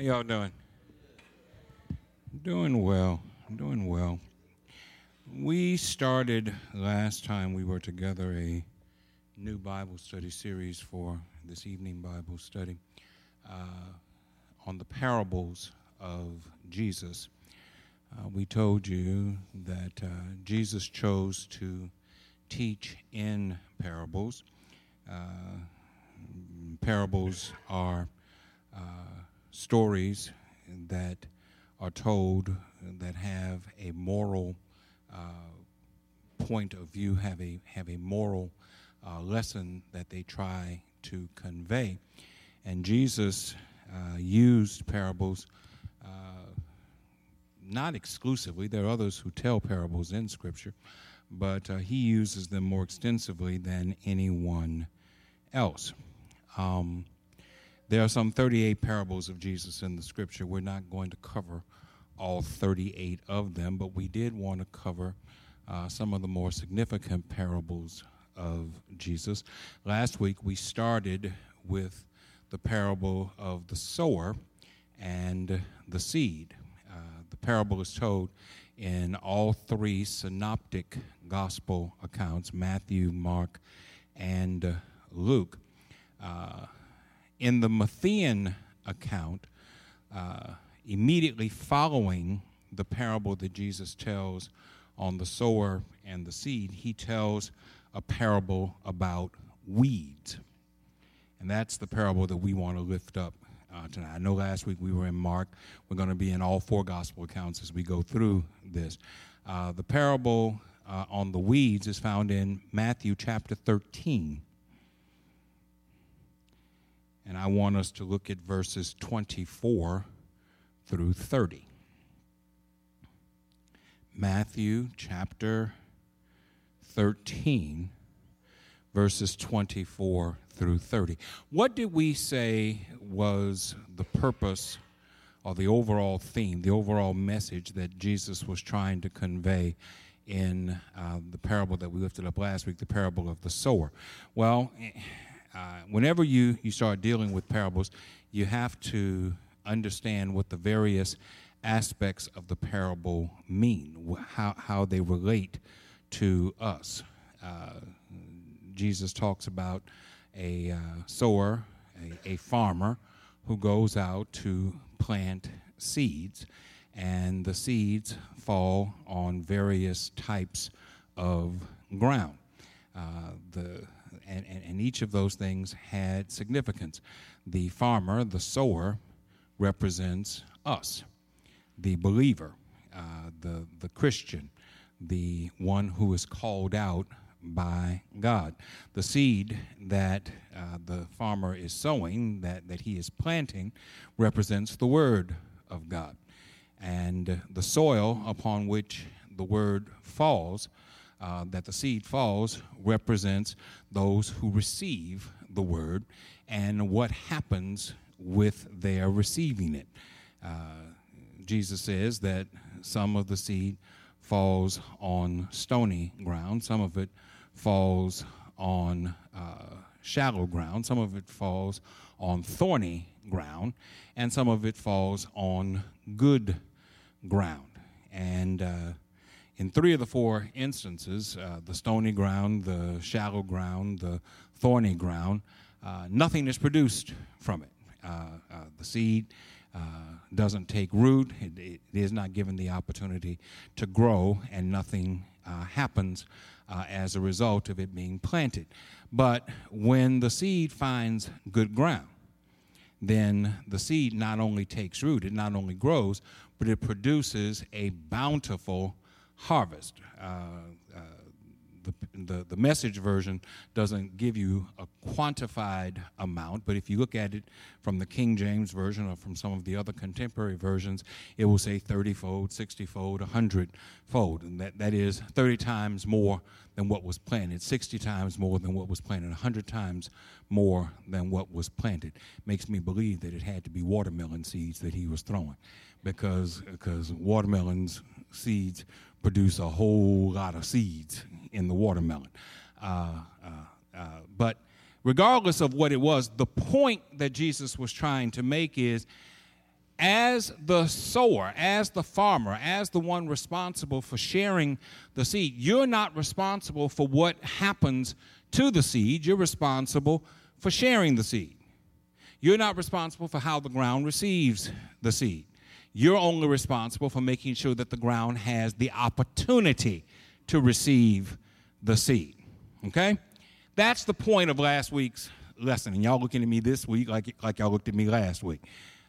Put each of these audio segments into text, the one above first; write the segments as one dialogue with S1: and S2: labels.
S1: How y'all doing? Doing well. Doing well. We started last time we were together a new Bible study series for this evening Bible study uh, on the parables of Jesus. Uh, we told you that uh, Jesus chose to teach in parables. Uh, parables are uh, stories that are told that have a moral uh, point of view, have a have a moral uh, lesson that they try to convey. And Jesus uh, used parables uh, not exclusively. There are others who tell parables in Scripture, but uh, he uses them more extensively than anyone else. Um, there are some 38 parables of Jesus in the scripture. We're not going to cover all 38 of them, but we did want to cover uh, some of the more significant parables of Jesus. Last week we started with the parable of the sower and the seed. Uh, the parable is told in all three synoptic gospel accounts Matthew, Mark, and uh, Luke. Uh, in the Matthean account, uh, immediately following the parable that Jesus tells on the sower and the seed, he tells a parable about weeds. And that's the parable that we want to lift up uh, tonight. I know last week we were in Mark. We're going to be in all four gospel accounts as we go through this. Uh, the parable uh, on the weeds is found in Matthew chapter 13. And I want us to look at verses 24 through 30. Matthew chapter 13, verses 24 through 30. What did we say was the purpose or the overall theme, the overall message that Jesus was trying to convey in uh, the parable that we lifted up last week, the parable of the sower? Well, uh, whenever you, you start dealing with parables, you have to understand what the various aspects of the parable mean, how, how they relate to us. Uh, Jesus talks about a uh, sower, a, a, farmer who goes out to plant seeds, and the seeds fall on various types of ground. Uh, the and, and, and each of those things had significance. The farmer, the sower, represents us, the believer, uh, the, the Christian, the one who is called out by God. The seed that uh, the farmer is sowing, that, that he is planting, represents the Word of God. And the soil upon which the Word falls uh, that the seed falls represents those who receive the word and what happens with their receiving it. Uh, Jesus says that some of the seed falls on stony ground, some of it falls on uh, shallow ground, some of it falls on thorny ground, and some of it falls on good ground. And uh, in three of the four instances, uh, the stony ground, the shallow ground, the thorny ground, uh, nothing is produced from it. Uh, uh the seed uh, doesn't take root, it, it is not given the opportunity to grow, and nothing happens as a result of it being planted. But when the seed finds good ground, then the seed not only takes root, it not only grows, but it produces a bountiful harvest. Uh, uh, the, the, the message version doesn't give you a quantified amount, but if you look at it from the King James version or from some of the other contemporary versions, it will say 30 fold, 60 fold, 100 fold. And that, that is 30 times more than what was planted, 60 times more than what was planted, 100 times more than what was planted. Makes me believe that it had to be watermelon seeds that he was throwing because because watermelons seeds produce a whole lot of seeds in the watermelon. Uh, uh, uh, but regardless of what it was, the point that Jesus was trying to make is as the sower, as the farmer, as the one responsible for sharing the seed, you're not responsible for what happens to the seed. You're responsible for sharing the seed. You're not responsible for how the ground receives the seed. You're only responsible for making sure that the ground has the opportunity to receive the seed. Okay? That's the point of last week's lesson. And y'all looking at me this week like, like y'all looked at me last week.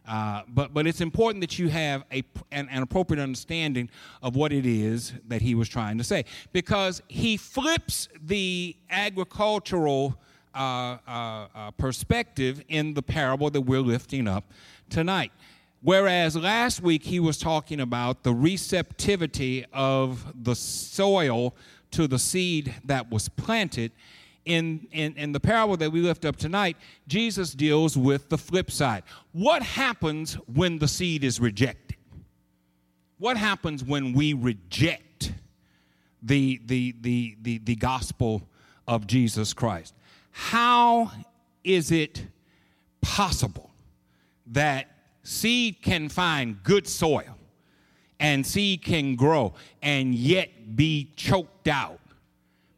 S1: Uh, but, but it's important that you have a, an, an, appropriate understanding of what it is that he was trying to say. Because he flips the agricultural uh, uh, uh perspective in the parable that we're lifting up tonight. Whereas last week he was talking about the receptivity of the soil to the seed that was planted. In, in, in the parable that we lift up tonight, Jesus deals with the flip side. What happens when the seed is rejected? What happens when we reject the, the, the, the, the gospel of Jesus Christ? How is it possible that seed can find good soil and seed can grow and yet be choked out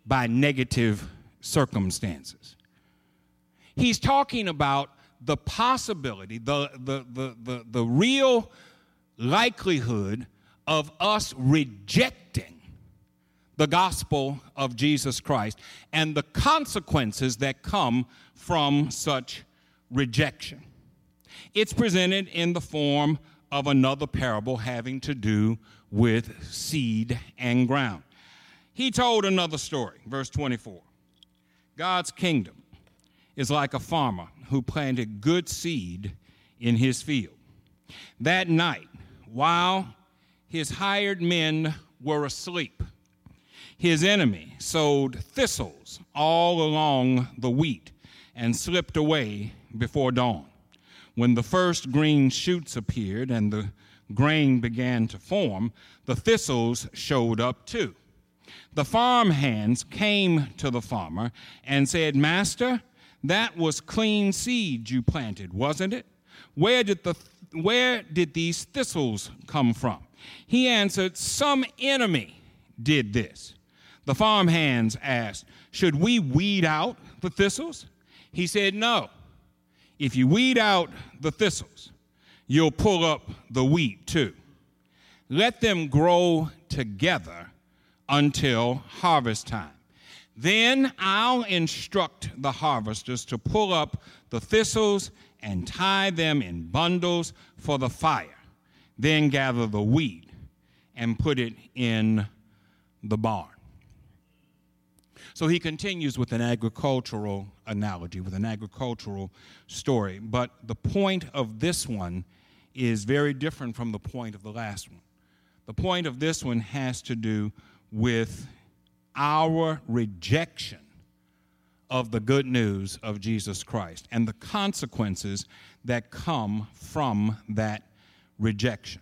S1: by negative circumstances. He's talking about the possibility, the, the, the, the, the real likelihood of us rejecting the gospel of Jesus Christ and the consequences that come from such rejection. It's presented in the form of another parable having to do with seed and ground. He told another story, verse 24. God's kingdom is like a farmer who planted good seed in his field. That night, while his hired men were asleep, his enemy sowed thistles all along the wheat and slipped away before dawn. When the first green shoots appeared and the grain began to form, the thistles showed up too. The farm hands came to the farmer and said, Master, that was clean seed you planted, wasn't it? Where did, the, where did these thistles come from? He answered, Some enemy did this. The farm hands asked, Should we weed out the thistles? He said, No. If you weed out the thistles, you'll pull up the wheat too. Let them grow together until harvest time. Then I'll instruct the harvesters to pull up the thistles and tie them in bundles for the fire. Then gather the wheat and put it in the barn. So he continues with an agricultural analogy, with an agricultural story. But the point of this one is very different from the point of the last one. The point of this one has to do with our rejection of the good news of Jesus Christ and the consequences that come from that rejection.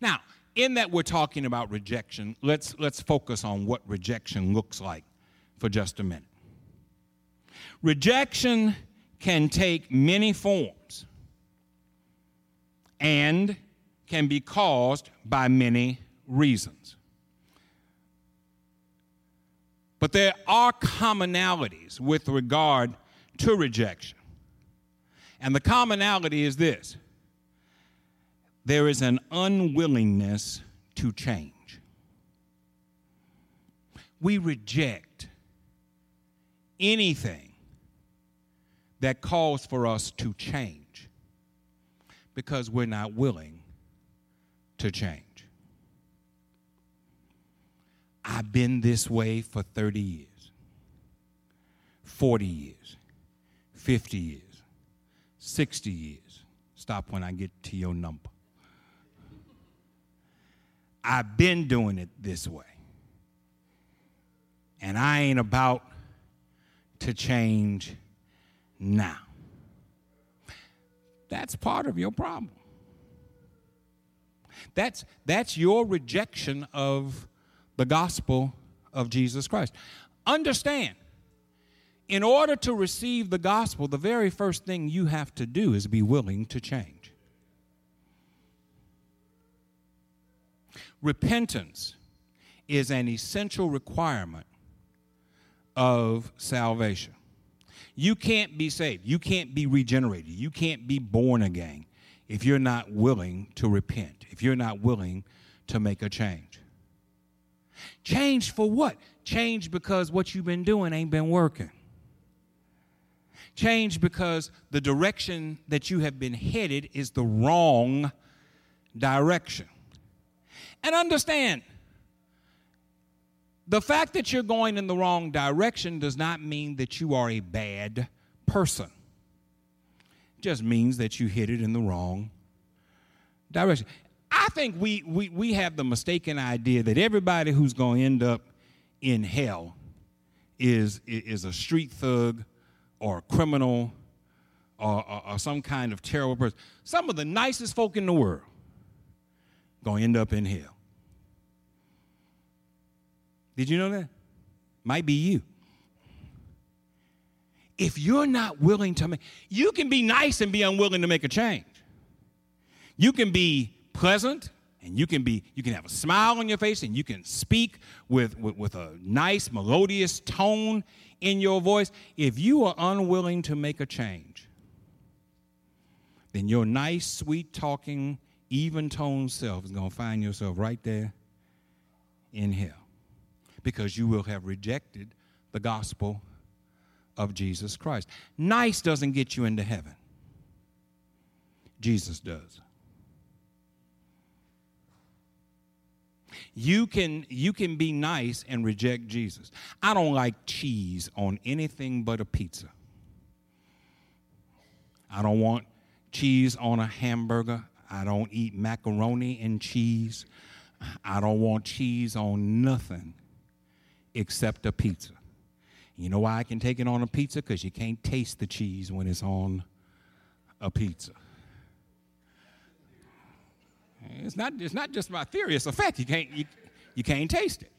S1: Now, in that we're talking about rejection, let's, let's focus on what rejection looks like for just a minute. Rejection can take many forms and can be caused by many reasons. But there are commonalities with regard to rejection. And the commonality is this there is an unwillingness to change. We reject anything that calls for us to change because we're not willing to change. I've been this way for 30 years, 40 years, 50 years, 60 years. Stop when I get to your number. I've been doing it this way. And I ain't about to change now. That's part of your problem. That's, that's your rejection of the gospel of Jesus Christ. Understand, in order to receive the gospel, the very first thing you have to do is be willing to change. Repentance is an essential requirement of salvation. You can't be saved. You can't be regenerated. You can't be born again if you're not willing to repent, if you're not willing to make a change. Change for what? Change because what you've been doing ain't been working. Change because the direction that you have been headed is the wrong direction. And understand, the fact that you're going in the wrong direction does not mean that you are a bad person. It just means that you hit it in the wrong direction. I think we, we, we have the mistaken idea that everybody who's going to end up in hell is, is a street thug or a criminal or, or, or some kind of terrible person. Some of the nicest folk in the world going to end up in hell. Did you know that? Might be you. If you're not willing to make, you can be nice and be unwilling to make a change. You can be pleasant and you can be you can have a smile on your face and you can speak with, with, with a nice melodious tone in your voice if you are unwilling to make a change then your nice sweet talking even toned self is going to find yourself right there in hell because you will have rejected the gospel of Jesus Christ. Nice doesn't get you into heaven, Jesus does. You can, you can be nice and reject Jesus. I don't like cheese on anything but a pizza. I don't want cheese on a hamburger. I don't eat macaroni and cheese. I don't want cheese on nothing except a pizza. You know why I can take it on a pizza? Because you can't taste the cheese when it's on a pizza. It's not, it's not just my theory, it's a fact. You can't, you, you can't taste it.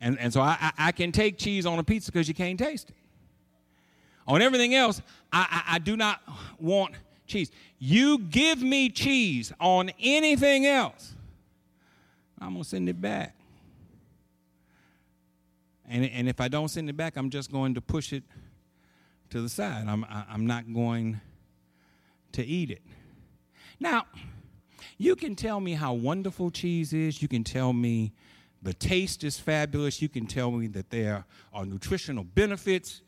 S1: And, and so I, I, I can take cheese on a pizza because you can't taste it. On everything else, I, I, I do not want cheese. You give me cheese on anything else, I'm going to send it back. And, and if I don't send it back, I'm just going to push it to the side. I'm, I'm not going to eat it. Now, you can tell me how wonderful cheese is. You can tell me the taste is fabulous. You can tell me that there are nutritional benefits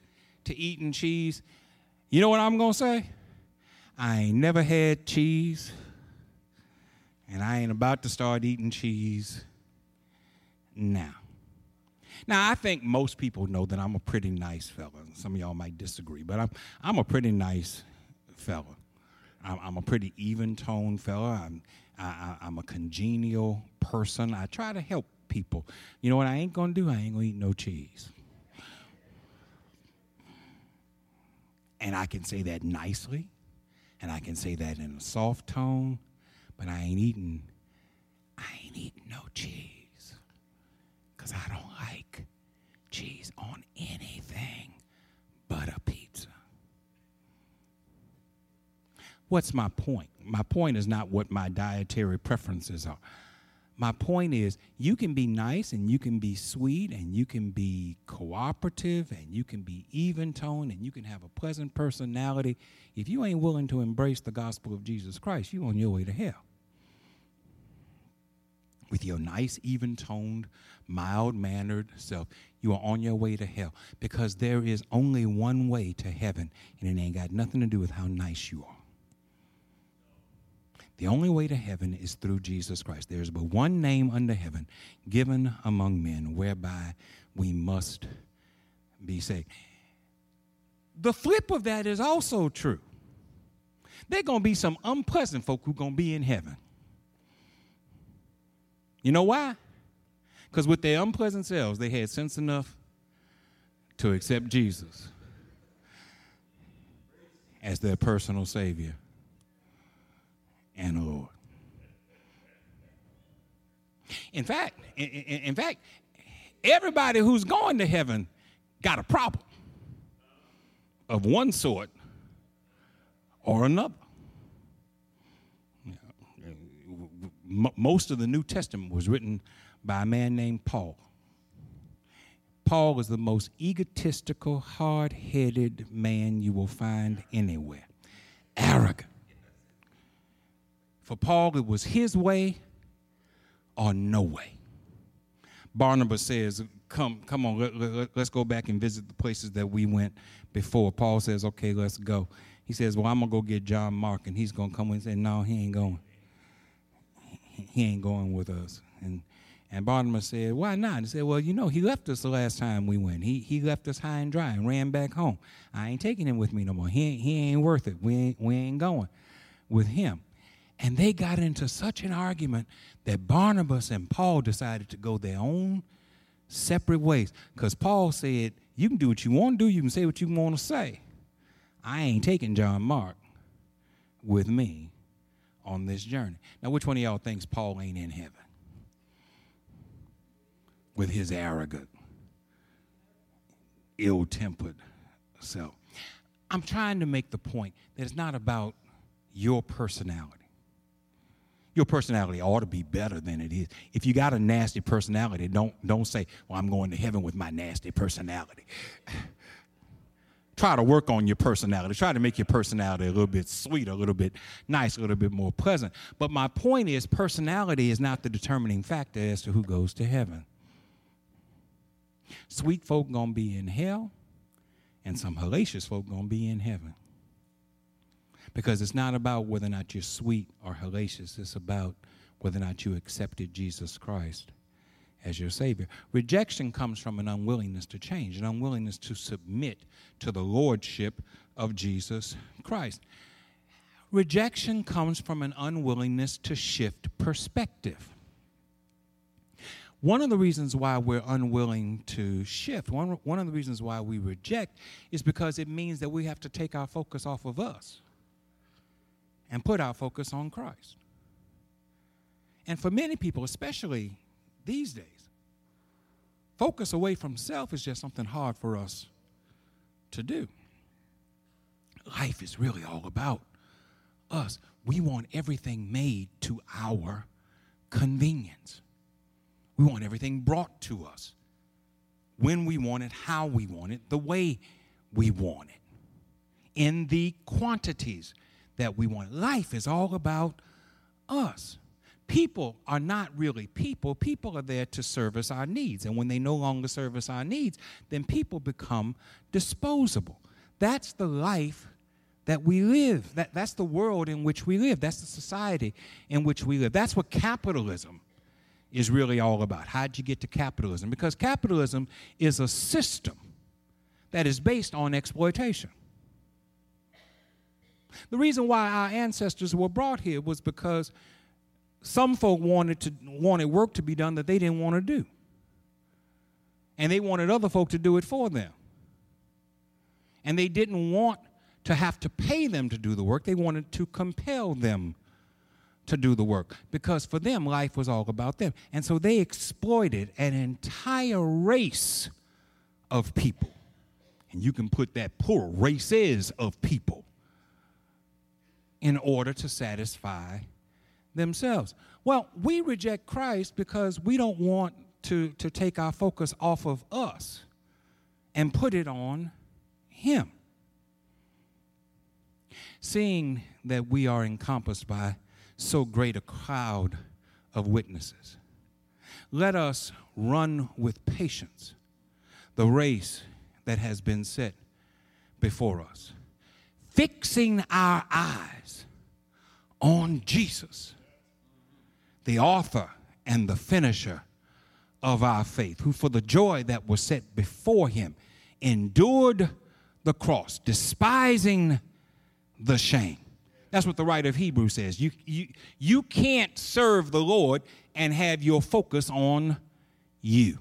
S1: to eating cheese. You know what I'm going to say? I ain't never had cheese, and I ain't about to start eating cheese now. Now, I think most people know that I'm a pretty nice fella. Some of y'all might disagree, but I'm, I'm a pretty nice fella. I'm, I'm a pretty even toned fella. I'm, I, am a congenial person. I try to help people. You know what I ain't going to do? I ain't going to eat no cheese. And I can say that nicely, and I can say that in a soft tone, but I ain't eating, I ain't eating no cheese because I don't like cheese on anything but a pizza. What's my point? My point is not what my dietary preferences are. My point is, you can be nice and you can be sweet and you can be cooperative and you can be even toned and you can have a pleasant personality. If you ain't willing to embrace the gospel of Jesus Christ, you're on your way to hell with your nice, even toned, mild mannered self, you are on your way to hell because there is only one way to heaven, and it ain't got nothing to do with how nice you are. The only way to heaven is through Jesus Christ. There is but one name under heaven given among men whereby we must be saved. The flip of that is also true. There are going to be some unpleasant folk who are going to be in heaven. You know why? Because with their unpleasant selves, they had sense enough to accept Jesus as their personal Savior and Lord. In fact, in, in, fact, everybody who's going to heaven got a problem of one sort or another most of the New Testament was written by a man named Paul. Paul is the most egotistical, hard headed man you will find anywhere. Arrogant. For Paul, it was his way or no way. Barnabas says, Come, come on, let, let, let's go back and visit the places that we went before. Paul says, Okay, let's go. He says, Well, I'm going to go get John Mark, and he's going to come and say, No, he ain't going. He ain't going with us. And and Barnabas said, Why not? He said, Well, you know, he left us the last time we went. He, he left us high and dry and ran back home. I ain't taking him with me no more. He, he ain't worth it. We ain't, we ain't going with him. And they got into such an argument that Barnabas and Paul decided to go their own separate ways. Because Paul said, You can do what you want to do, you can say what you want to say. I ain't taking John Mark with me on this journey. Now, which one of y'all thinks Paul ain't in heaven? with his arrogant, ill tempered self. I'm trying to make the point that it's not about your personality. Your personality ought to be better than it is. If you got a nasty personality, don't, don't say, Well, I'm going to heaven with my nasty personality. Try to work on your personality. Try to make your personality a little bit sweet, a little bit nice, a little bit more pleasant. But my point is, personality is not the determining factor as to who goes to heaven. Sweet folk gonna be in hell, and some hellacious folk gonna be in heaven. Because it's not about whether or not you're sweet or hellacious, it's about whether or not you accepted Jesus Christ as your Savior. Rejection comes from an unwillingness to change, an unwillingness to submit to the Lordship of Jesus Christ. Rejection comes from an unwillingness to shift perspective. One of the reasons why we're unwilling to shift, one, one of the reasons why we reject, is because it means that we have to take our focus off of us and put our focus on Christ. And for many people, especially these days, focus away from self is just something hard for us to do. Life is really all about us. We want everything made to our convenience. We want everything brought to us when we want it, how we want it, the way we want it, in the quantities that we want. Life is all about us. People are not really people. People are there to service our needs. And when they no longer service our needs, then people become disposable. That's the life that we live. That, that's the world in which we live. That's the society in which we live. That's what capitalism is really all about. How'd you get to capitalism? Because capitalism is a system that is based on exploitation. The reason why our ancestors were brought here was because some folk wanted to wanted work to be done that they didn't want to do. And they wanted other folk to do it for them. And they didn't want to have to pay them to do the work. They wanted to compel them to do the work because for them, life was all about them. And so they exploited an entire race of people. And you can put that poor races of people in order to satisfy themselves. Well, we reject Christ because we don't want to, to take our focus off of us and put it on Him. Seeing that we are encompassed by so great a crowd of witnesses. Let us run with patience the race that has been set before us, fixing our eyes on Jesus, the author and the finisher of our faith, who for the joy that was set before him endured the cross, despising the shame that's what the writer of Hebrews says. You, you, you can't serve the Lord and have your focus on you.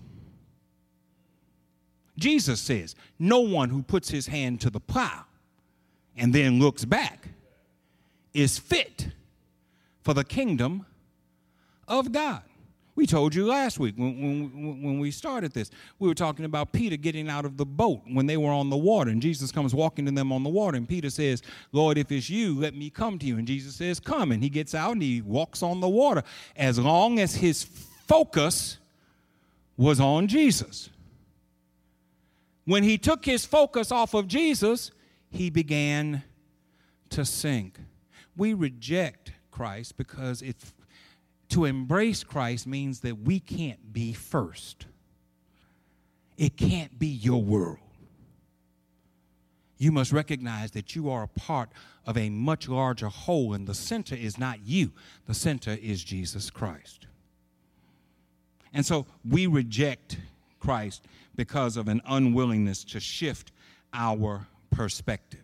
S1: Jesus says, No one who puts his hand to the plow and then looks back is fit for the kingdom of God. We told you last week when, when, when we started this, we were talking about Peter getting out of the boat when they were on the water, and Jesus comes walking to them on the water, and Peter says, Lord, if it's you, let me come to you. And Jesus says, Come. And he gets out and he walks on the water as long as his focus was on Jesus. When he took his focus off of Jesus, he began to sink. We reject Christ because it's to embrace Christ means that we can't be first. It can't be your world. You must recognize that you are a part of a much larger whole, and the center is not you, the center is Jesus Christ. And so we reject Christ because of an unwillingness to shift our perspective.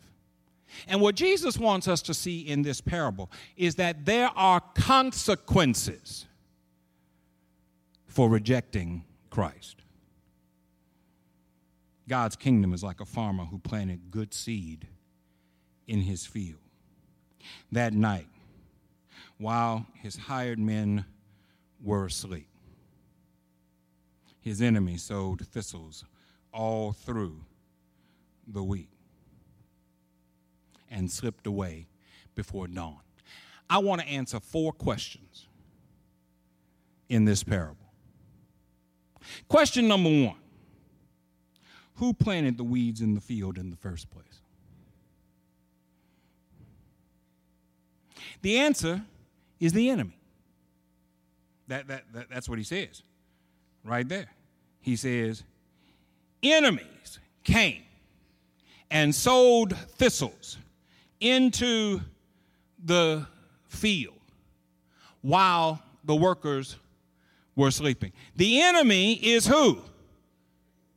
S1: And what Jesus wants us to see in this parable is that there are consequences for rejecting Christ. God's kingdom is like a farmer who planted good seed in his field. That night, while his hired men were asleep, his enemy sowed thistles all through the wheat and slipped away before dawn. I want to answer four questions in this parable. Question number one Who planted the weeds in the field in the first place? The answer is the enemy. That, that, that, that's what he says right there. He says, Enemies came and sowed thistles into the field while the workers were sleeping. The enemy is who?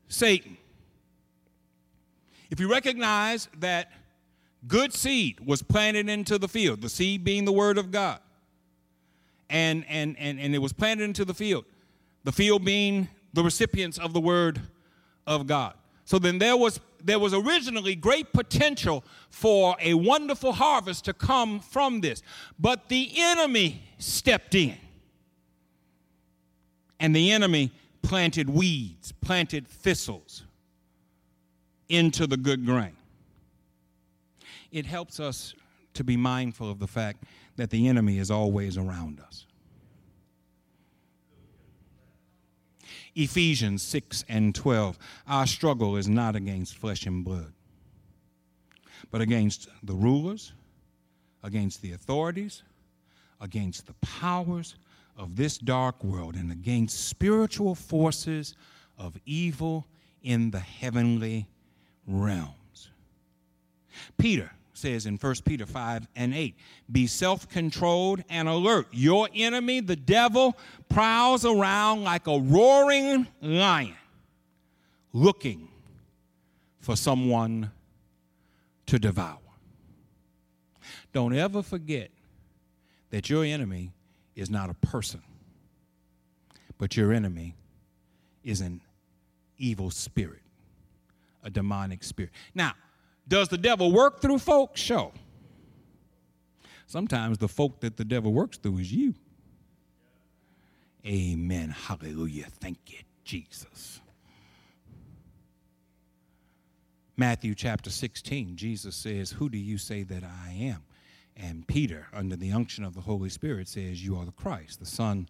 S1: Satan. If you recognize that good seed was planted into the field, the seed being the word of God, and, and, and, and it was planted into the field, the field being the recipients of the word of God. So then there was there was originally great potential for a wonderful harvest to come from this. But the enemy stepped in. And the enemy planted weeds, planted thistles into the good grain. It helps us to be mindful of the fact that the enemy is always around us. Ephesians 6 and 12. Our struggle is not against flesh and blood, but against the rulers, against the authorities, against the powers of this dark world, and against spiritual forces of evil in the heavenly realms. Peter says in 1 Peter 5 and 8 Be self controlled and alert. Your enemy, the devil, prowls around like a roaring lion looking for someone to devour. Don't ever forget that your enemy is not a person, but your enemy is an evil spirit, a demonic spirit. Now, does the devil work through folks? Sure. Sometimes the folk that the devil works through is you. Amen. Hallelujah. Thank you, Jesus. Matthew chapter 16, Jesus says, Who do you say that I am? And Peter, under the unction of the Holy Spirit, says, You are the Christ, the Son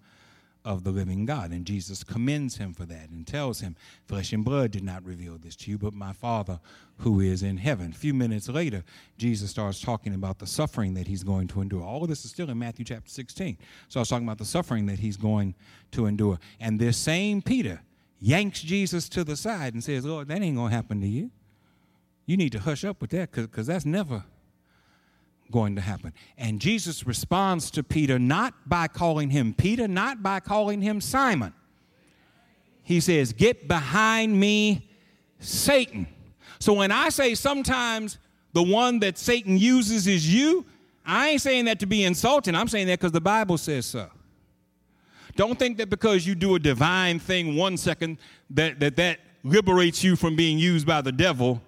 S1: of the living God. And Jesus commends him for that and tells him, Flesh and blood did not reveal this to you, but my Father who is in heaven. A few minutes later, Jesus starts talking about the suffering that he's going to endure. All of this is still in Matthew chapter 16. So I was talking about the suffering that he's going to endure. And this same Peter yanks Jesus to the side and says, Lord, that ain't going to happen to you. You need to hush up with that because that's never going to happen. And Jesus responds to Peter not by calling him Peter, not by calling him Simon. He says, Get behind me, Satan. So when I say sometimes the one that Satan uses is you, I ain't saying that to be insulting. I'm saying that because the Bible says so. Don't think that because you do a divine thing one second that that, that liberates you from being used by the devil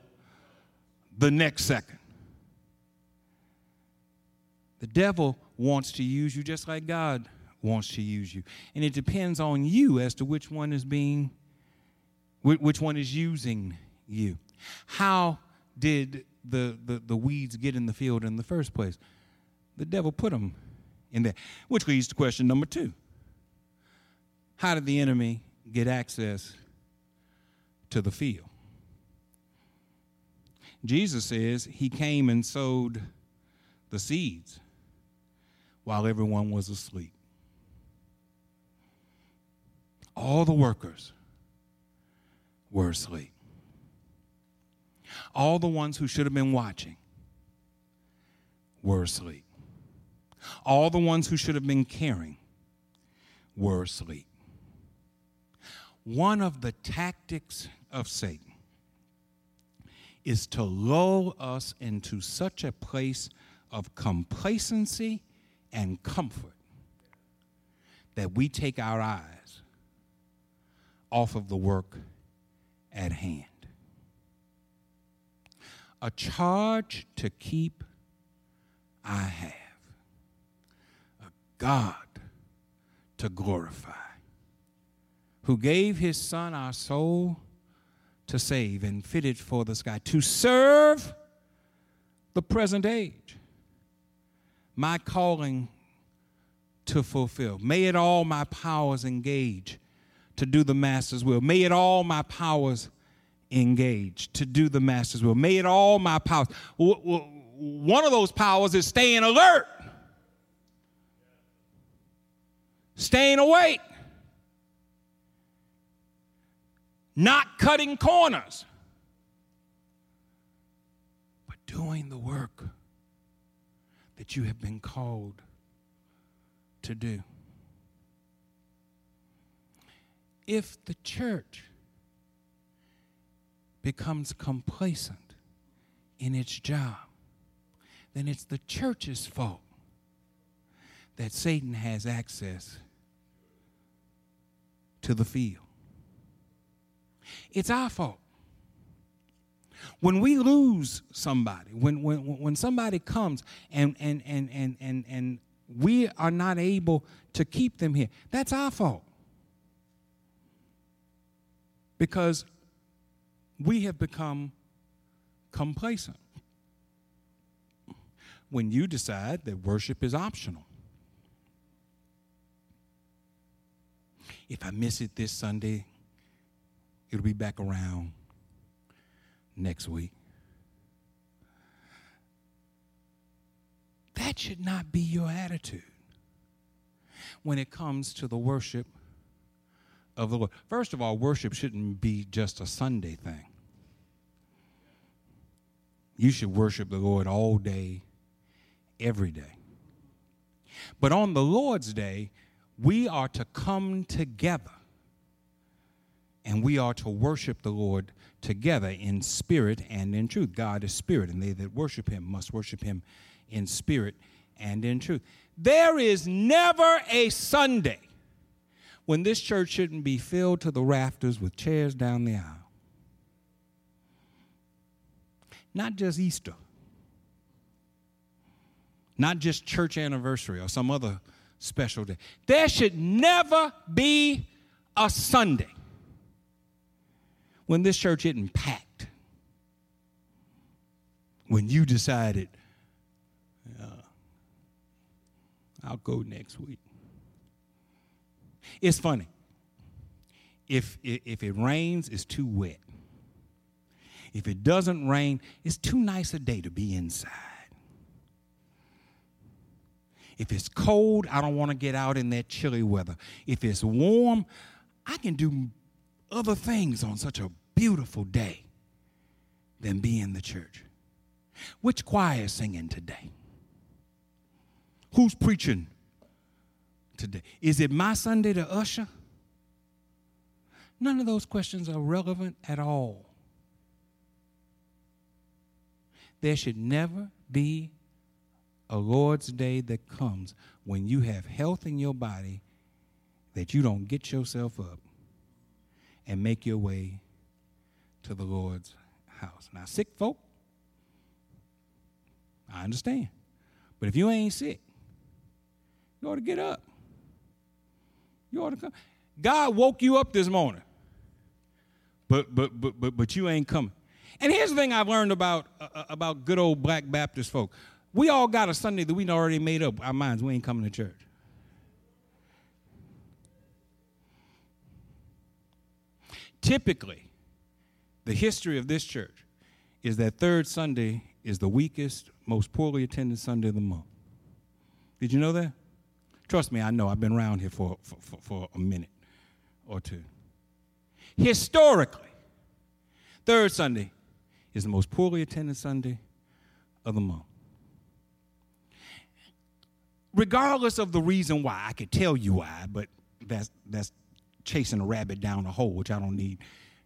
S1: the next second. The devil wants to use you just like God wants to use you. And it depends on you as to which one is being, which one is using you. How did the, the, the weeds get in the field in the first place? The devil put them in there. Which leads to question number two How did the enemy get access to the field? Jesus says he came and sowed the seeds while everyone was asleep. All the workers were asleep. All the ones who should have been watching were asleep. All the ones who should have been caring were asleep. One of the tactics of Satan is to lull us into such a place of complacency and comfort that we take our eyes off of the work at hand. A charge to keep I have, a God to glorify, who gave his Son our soul to save and fitted for the sky, to serve the present age. My calling to fulfill. May it all my powers engage to do the Master's will. May it all my powers engage to do the Master's will. May it all my powers. One of those powers is staying alert, staying awake, not cutting corners, but doing the work you have been called to do. If the church becomes complacent in its job, then it's the church's fault that Satan has access to the field. It's our fault. When we lose somebody, when, when, when somebody comes and, and, and, and, and, and we are not able to keep them here, that's our fault. Because we have become complacent. When you decide that worship is optional. If I miss it this Sunday, it'll be back around next week. That should not be your attitude when it comes to the worship of the Lord. First of all, worship shouldn't be just a Sunday thing. You should worship the Lord all day, every day. But on the Lord's day, we are to come together and we are to worship the Lord together in spirit and in truth. God is spirit, and they that worship him must worship him in spirit and in truth. There is never a Sunday when this church shouldn't be filled to the rafters with chairs down the aisle. Not just Easter, not just church anniversary or some other special day. There should never be a Sunday when this church isn't packed. When you decided, uh, I'll go next week. It's funny. If, if it rains, it's too wet. If it doesn't rain, it's too nice a day to be inside. If it's cold, I don't want to get out in that chilly weather. If it's warm, I can do other things on such a beautiful day than be in the church. Which choir is singing today? Who's preaching today? Is it my Sunday to usher? None of those questions are relevant at all. There should never be a Lord's Day that comes when you have health in your body that you don't get yourself up and make your way to the Lord's house. Now, sick folk, I understand. But if you ain't sick, you ought to get up You ought to come. God woke you up this morning. But but but but but you ain't coming. And here's the thing I've learned about uh, uh about good old black Baptist folk. We all got a Sunday that we already made up our minds we ain't coming to church. Typically, the history of this church is that third Sunday is the weakest, most poorly attended Sunday of the month. Did you know that? Trust me, I know. I've been around here for, for, for, a minute or two. Historically, third Sunday is the most poorly attended Sunday of the month. Regardless of the reason why, I could tell you why, but that's, that's chasing a rabbit down a hole, which I don't need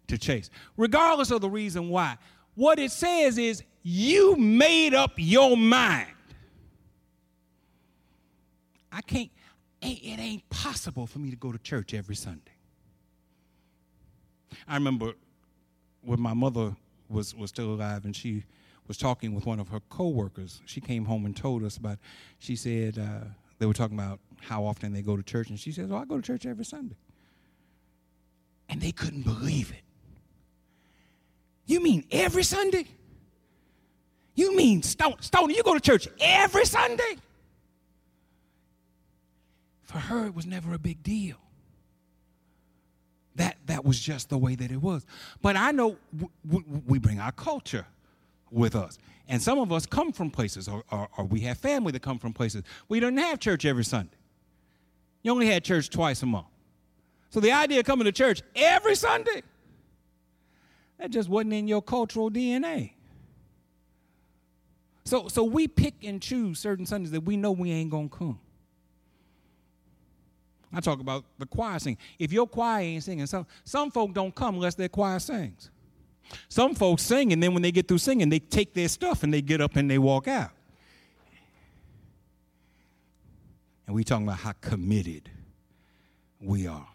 S1: to chase. Regardless of the reason why, what it says is you made up your mind. I can't, it ain't possible for me to go to church every Sunday. I remember when my mother was, was still alive and she was talking with one of her coworkers. She came home and told us about, she said, uh, they were talking about how often they go to church, and she says, Oh, I go to church every Sunday. And they couldn't believe it. You mean every Sunday? You mean Stone, Stone, you go to church every Sunday? For her, it was never a big deal. That, that was just the way that it was. But I know w- w- we bring our culture with us. And some of us come from places, or, or, or we have family that come from places. We don't have church every Sunday. You only had church twice a month. So the idea of coming to church every Sunday, that just wasn't in your cultural DNA. So, so we pick and choose certain Sundays that we know we ain't gonna come. I talk about the choir singing. If your choir ain't singing, some some folk don't come unless their choir sings. Some folks sing, and then when they get through singing, they take their stuff and they get up and they walk out. And we talking about how committed we are.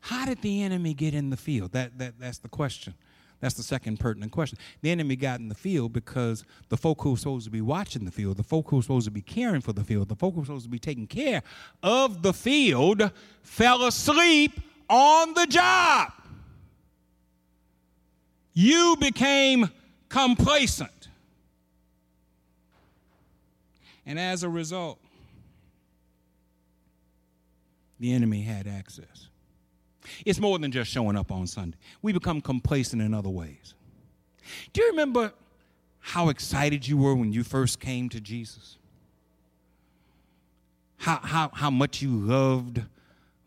S1: How did the enemy get in the field? That, that, that's the question. That's the second pertinent question. The enemy got in the field because the folk who were supposed to be watching the field, the folk who were supposed to be caring for the field, the folk who were supposed to be taking care of the field fell asleep on the job. You became complacent. And as a result, the enemy had access. It's more than just showing up on Sunday. We become complacent in other ways. Do you remember how excited you were when you first came to Jesus? How, how, how much you loved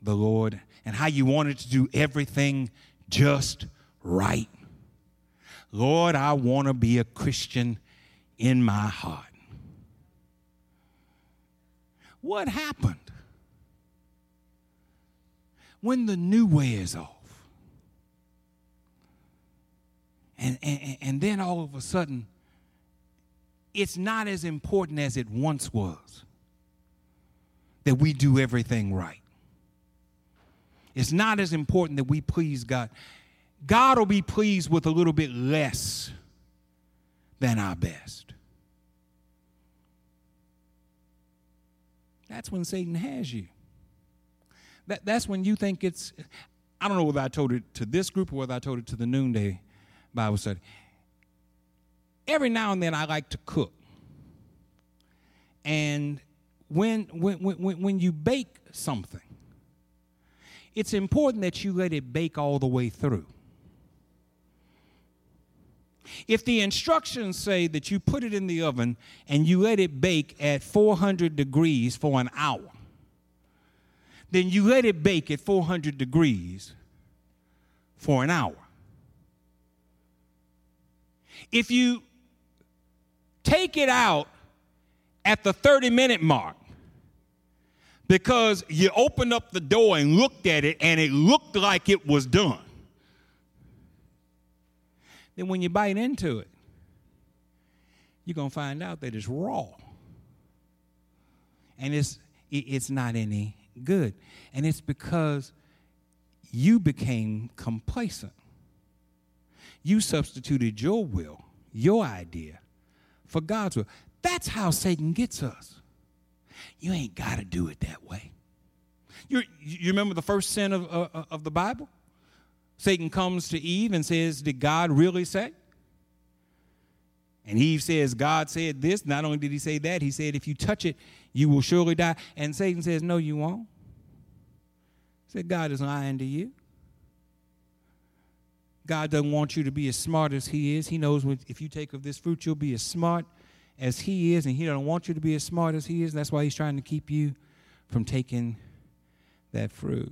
S1: the Lord and how you wanted to do everything just right? Lord, I want to be a Christian in my heart. What happened? When the new way is off. And, and, and then all of a sudden, it's not as important as it once was that we do everything right. It's not as important that we please God. God will be pleased with a little bit less than our best. That's when Satan has you that, that's when you think it's, I don't know whether I told it to this group or whether I told it to the noonday Bible study. Every now and then I like to cook. And when, when, when, when you bake something, it's important that you let it bake all the way through. If the instructions say that you put it in the oven and you let it bake at 400 degrees for an hour, then you let it bake at 400 degrees for an hour. If you take it out at the 30 minute mark, because you opened up the door and looked at it and it looked like it was done. Then when you bite into it, you're going to find out that it's raw. And it's, it's not any good. And it's because you became complacent. You substituted your will, your idea, for God's will. That's how Satan gets us. You ain't got to do it that way. You, you remember the first sin of, uh, of the Bible? Satan comes to Eve and says, Did God really say? And Eve says, God said this. Not only did he say that, he said, If you touch it, you will surely die. And Satan says, No, you won't. He said, God is lying to you. God doesn't want you to be as smart as he is. He knows if you take of this fruit, you'll be as smart as he is, and he doesn't want you to be as smart as he is. That's why he's trying to keep you from taking that fruit.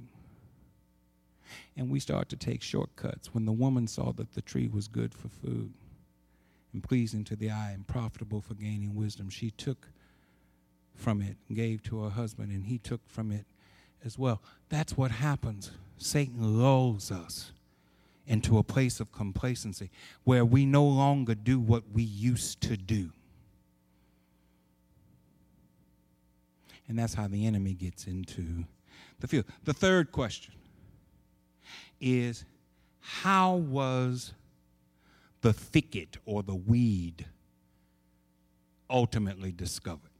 S1: And we start to take shortcuts. When the woman saw that the tree was good for food and pleasing to the eye and profitable for gaining wisdom, she took from it and gave to her husband, and he took from it as well. That's what happens. Satan lulls us into a place of complacency where we no longer do what we used to do. And that's how the enemy gets into the field. The third question is how was the thicket or the weed ultimately discovered?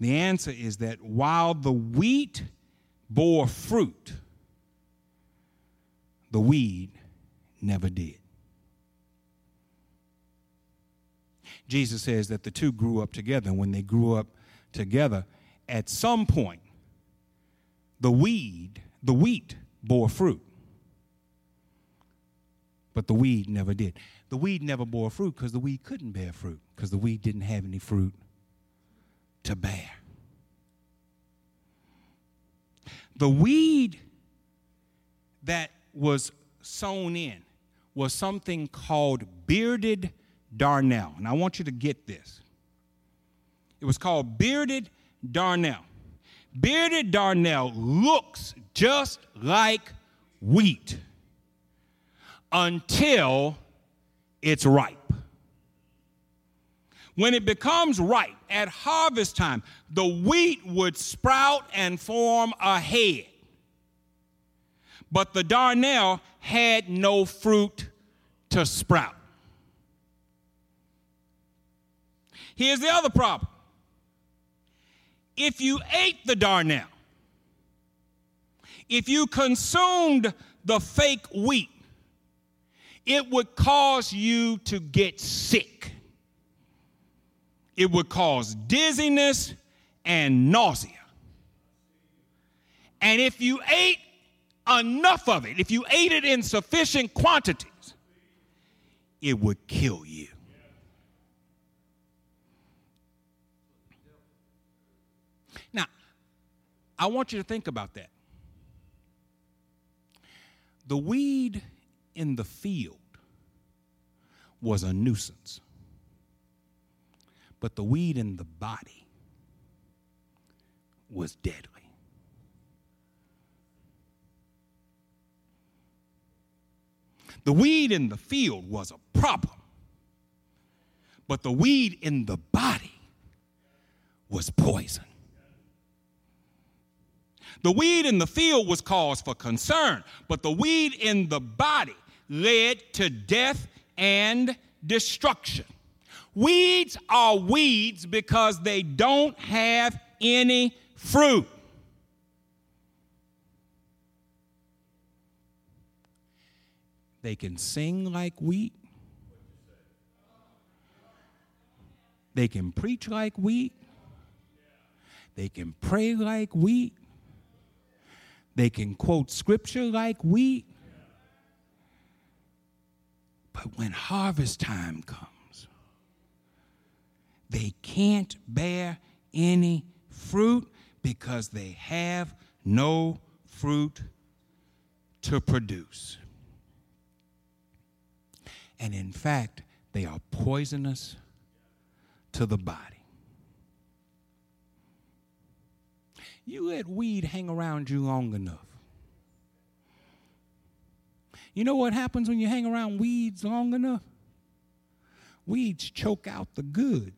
S1: The answer is that while the wheat bore fruit, the weed never did. Jesus says that the two grew up together. When they grew up together, at some point, the weed, the wheat, bore fruit. But the weed never did. The weed never bore fruit because the weed couldn't bear fruit because the weed didn't have any fruit to bear. The weed that was sown in was something called bearded darnel. And I want you to get this. It was called bearded darnel. Bearded darnel looks just like wheat until it's ripe. When it becomes ripe at harvest time, the wheat would sprout and form a head. But the darnel had no fruit to sprout. Here's the other problem. If you ate the darnel, if you consumed the fake wheat, it would cause you to get sick. It would cause dizziness and nausea. And if you ate enough of it, if you ate it in sufficient quantities, it would kill you. Now, I want you to think about that. The weed in the field was a nuisance, but the weed in the body was deadly. The weed in the field was a problem, but the weed in the body was poison. The weed in the field was cause for concern, but the weed in the body led to death and destruction. Weeds are weeds because they don't have any fruit. They can sing like wheat. They can preach like wheat. They can pray like wheat. They can quote scripture like wheat. But when harvest time comes, they can't bear any fruit because they have no fruit to produce. And in fact, they are poisonous to the body. You let weed hang around you long enough. You know what happens when you hang around weeds long enough? Weeds choke out the good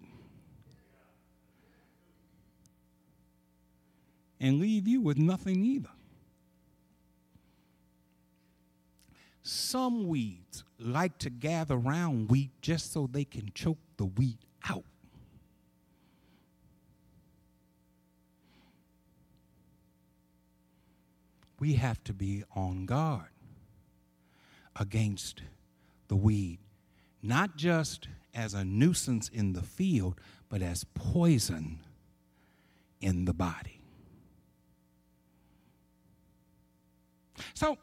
S1: and leave you with nothing either. Some weeds like to gather around wheat just so they can choke the wheat out. we have to be on guard against the weed, not just as a nuisance in the field, but as poison in the body. So,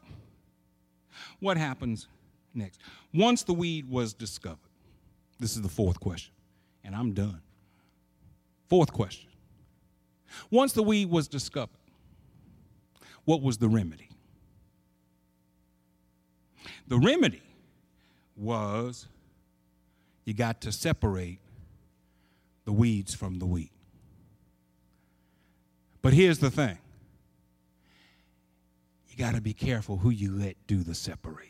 S1: what happens next? Once the weed was discovered, this is the fourth question, and I'm done. Fourth question. Once the weed was discovered, what was the remedy? The remedy was you got to separate the weeds from the wheat. But here's the thing you got to be careful who you let do the separate.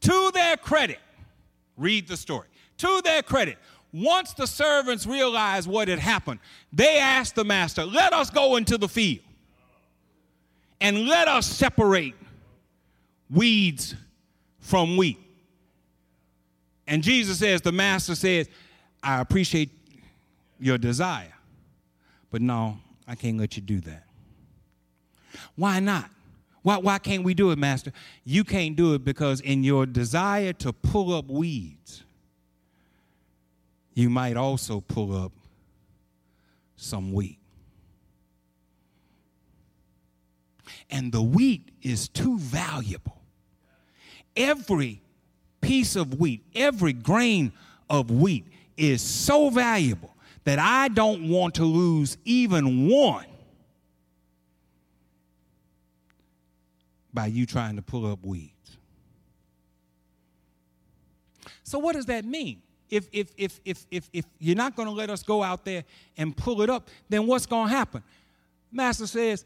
S1: To their credit, read the story. To their credit, once the servants realized what had happened, they asked the master, Let us go into the field and let us separate weeds from wheat. And Jesus says, The master says, I appreciate your desire, but no, I can't let you do that. Why not? Why, why can't we do it, Master? You can't do it because in your desire to pull up weeds, you might also pull up some wheat. And the wheat is too valuable. Every piece of wheat, every grain of wheat is so valuable that I don't want to lose even one by you trying to pull up weeds. So, what does that mean? if, if, if, if, if, if you're not going to let us go out there and pull it up, then what's going to happen? Master says,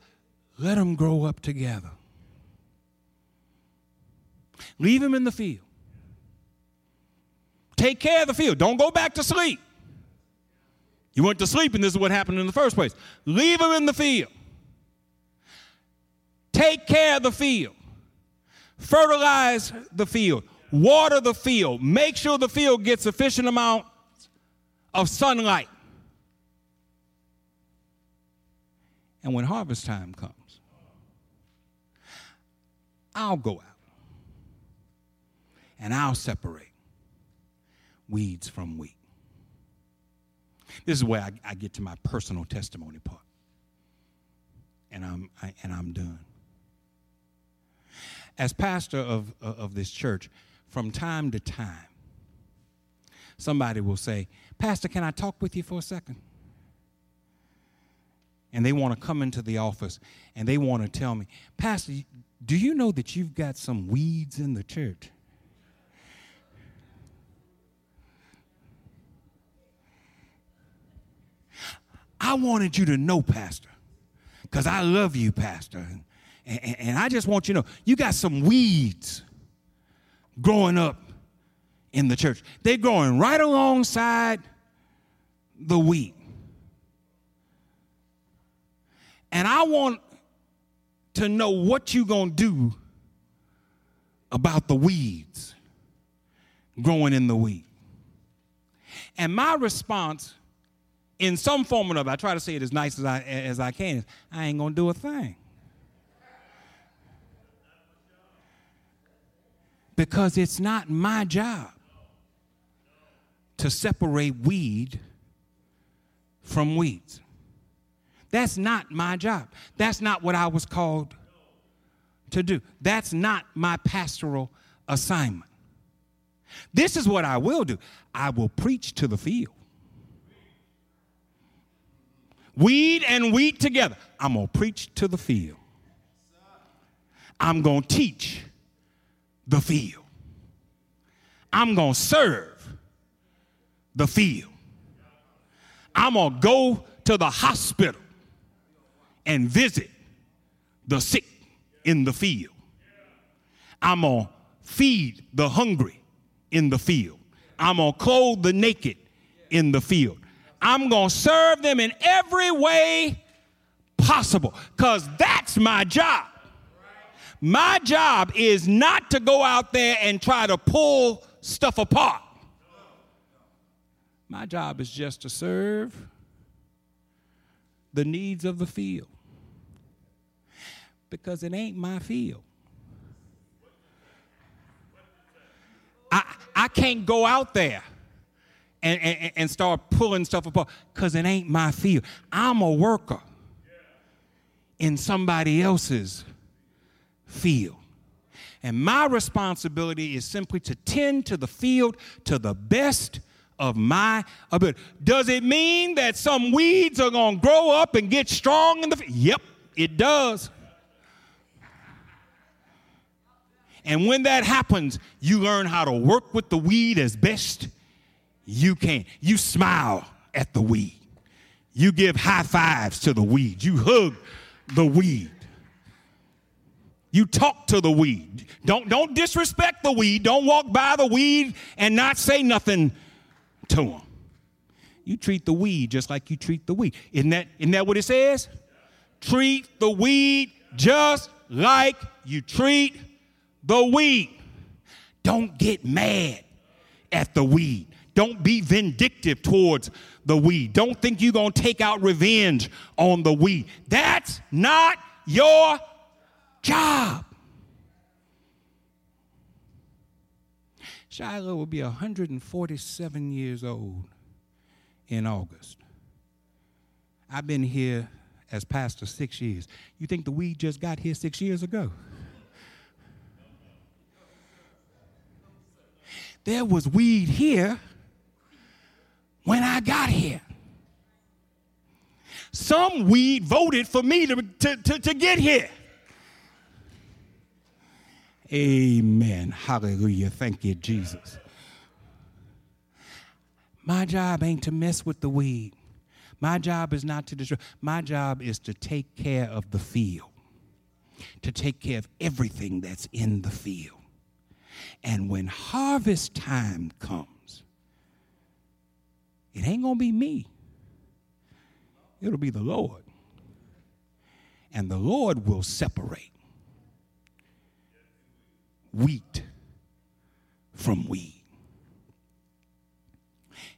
S1: let them grow up together. Leave them in the field. Take care of the field. Don't go back to sleep. You went to sleep, and this is what happened in the first place. Leave them in the field. Take care of the field. Fertilize the field water the field, make sure the field gets sufficient amount of sunlight. And when harvest time comes, I'll go out and I'll separate weeds from wheat. This is where I, I get to my personal testimony part. And I'm, I, and I'm done. As pastor of, uh, of this church, from time to time, somebody will say, Pastor, can I talk with you for a second? And they want to come into the office and they want to tell me, Pastor, do you know that you've got some weeds in the church? I wanted you to know, Pastor, because I love you, Pastor. And, and, and, I just want you to know you got some weeds growing up in the church. They're growing right alongside the wheat. And I want to know what you're going to do about the weeds growing in the wheat. And my response, in some form or another, I try to say it as nice as I, as I can, I ain't going to do a thing. because it's not my job to separate weed from weeds. That's not my job. That's not what I was called to do. That's not my pastoral assignment. This is what I will do I will preach to the field. Weed and wheat together. I'm going to preach to the field. I'm going to teach the field. I'm going to serve the field. I'm going to go to the hospital and visit the sick in the field. I'm going to feed the hungry in the field. I'm going to clothe the naked in the field. I'm going to serve them in every way possible because that's my job. My job is not to go out there and try to pull stuff apart. My job is just to serve the needs of the field because it ain't my field. I, I can't go out there and, and, and start pulling stuff apart because it ain't my field. I'm a worker in somebody else's field. And my responsibility is simply to tend to the field to the best of my ability. Does it mean that some weeds are going to grow up and get strong in the field? Yep, it does. And when that happens, you learn how to work with the weed as best you can. You smile at the weed. You give high fives to the weed. You hug the weed. You talk to the weed. Don't, don't disrespect the weed. Don't walk by the weed and not say nothing to them. You treat the weed just like you treat the weed. Isn't that, isn't that what it says? Treat the weed just like you treat the weed. Don't get mad at the weed. Don't be vindictive towards the weed. Don't think you're going to take out revenge on the weed. That's not your job. Shiloh will be 147 years old in August. I've been here as pastor six years. You think the weed just got here six years ago? There was weed here when I got here. Some weed voted for me to, to, to, to get here. Amen. Hallelujah. Thank you, Jesus. My job ain't to mess with the weed. My job is not to destroy. My job is to take care of the field, to take care of everything that's in the field. And when harvest time comes, it ain't going to be me, it'll be the Lord. And the Lord will separate wheat from weed.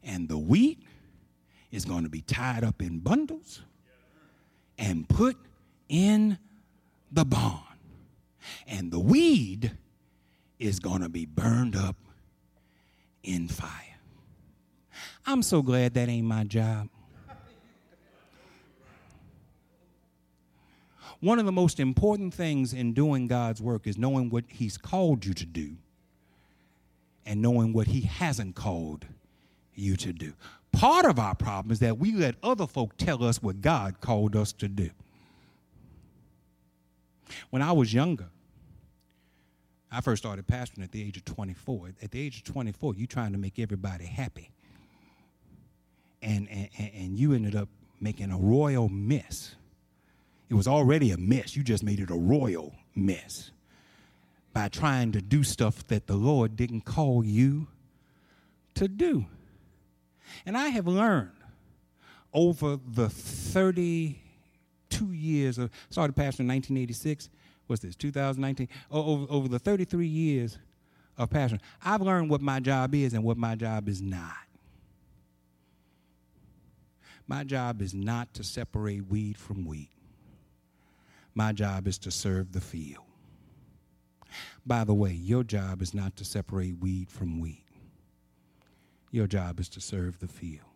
S1: And the wheat is going to be tied up in bundles and put in the barn. And the weed is going to be burned up in fire. I'm so glad that ain't my job. One of the most important things in doing God's work is knowing what He's called you to do and knowing what He hasn't called you to do. Part of our problem is that we let other folk tell us what God called us to do. When I was younger, I first started pastoring at the age of 24. At the age of 24, you're trying to make everybody happy. And, and, and you ended up making a royal mess. It was already a mess. You just made it a royal mess by trying to do stuff that the Lord didn't call you to do. And I have learned over the 32 years of started pastoring in 1986 what's this, 2019? Over, over the 33 years of passion, I've learned what my job is and what my job is not. My job is not to separate weed from wheat. My job is to serve the field. By the way, your job is not to separate weed from wheat. Your job is to serve the field.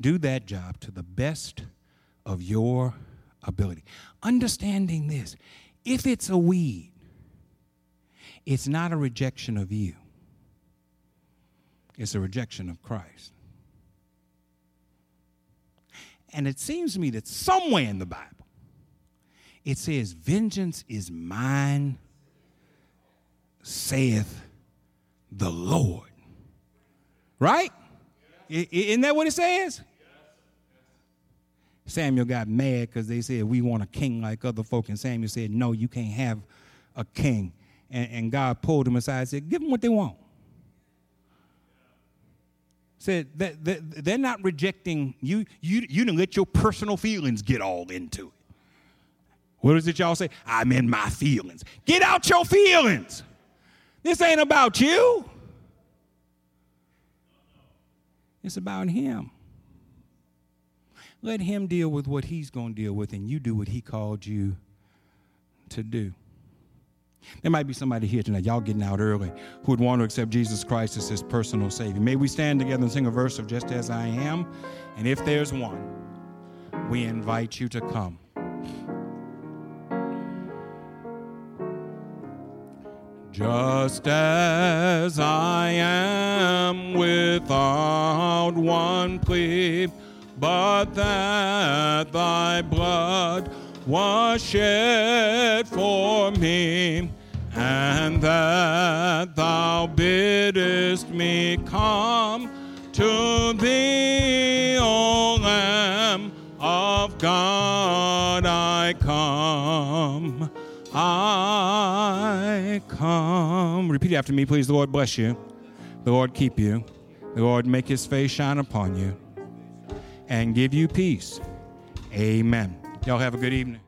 S1: Do that job to the best of your ability. Understanding this if it's a weed, it's not a rejection of you, it's a rejection of Christ. And it seems to me that somewhere in the Bible, it says, Vengeance is mine, saith the Lord. Right? Isn't that what it says? Samuel got mad because they said, We want a king like other folk. And Samuel said, No, you can't have a king. And, and God pulled him aside and said, Give them what they want. Said that, that they're not rejecting you. You, you didn't let your personal feelings get all into it. What is it y'all say? I'm in my feelings. Get out your feelings. This ain't about you. It's about him. Let him deal with what he's going to deal with, and you do what he called you to do. There might be somebody here tonight, y'all getting out early, who would want to accept Jesus Christ as his personal Savior. May we stand together and sing a verse of Just As I Am. And if there's one, we invite you to come. Just as I am without one plea, but that thy blood was shed for me, and that thou biddest me come to thee, O Lamb of God, I come. I come. Repeat after me, please. The Lord bless you. The Lord keep you. The Lord make his face shine upon you and give you peace. Amen. Y'all have a good evening.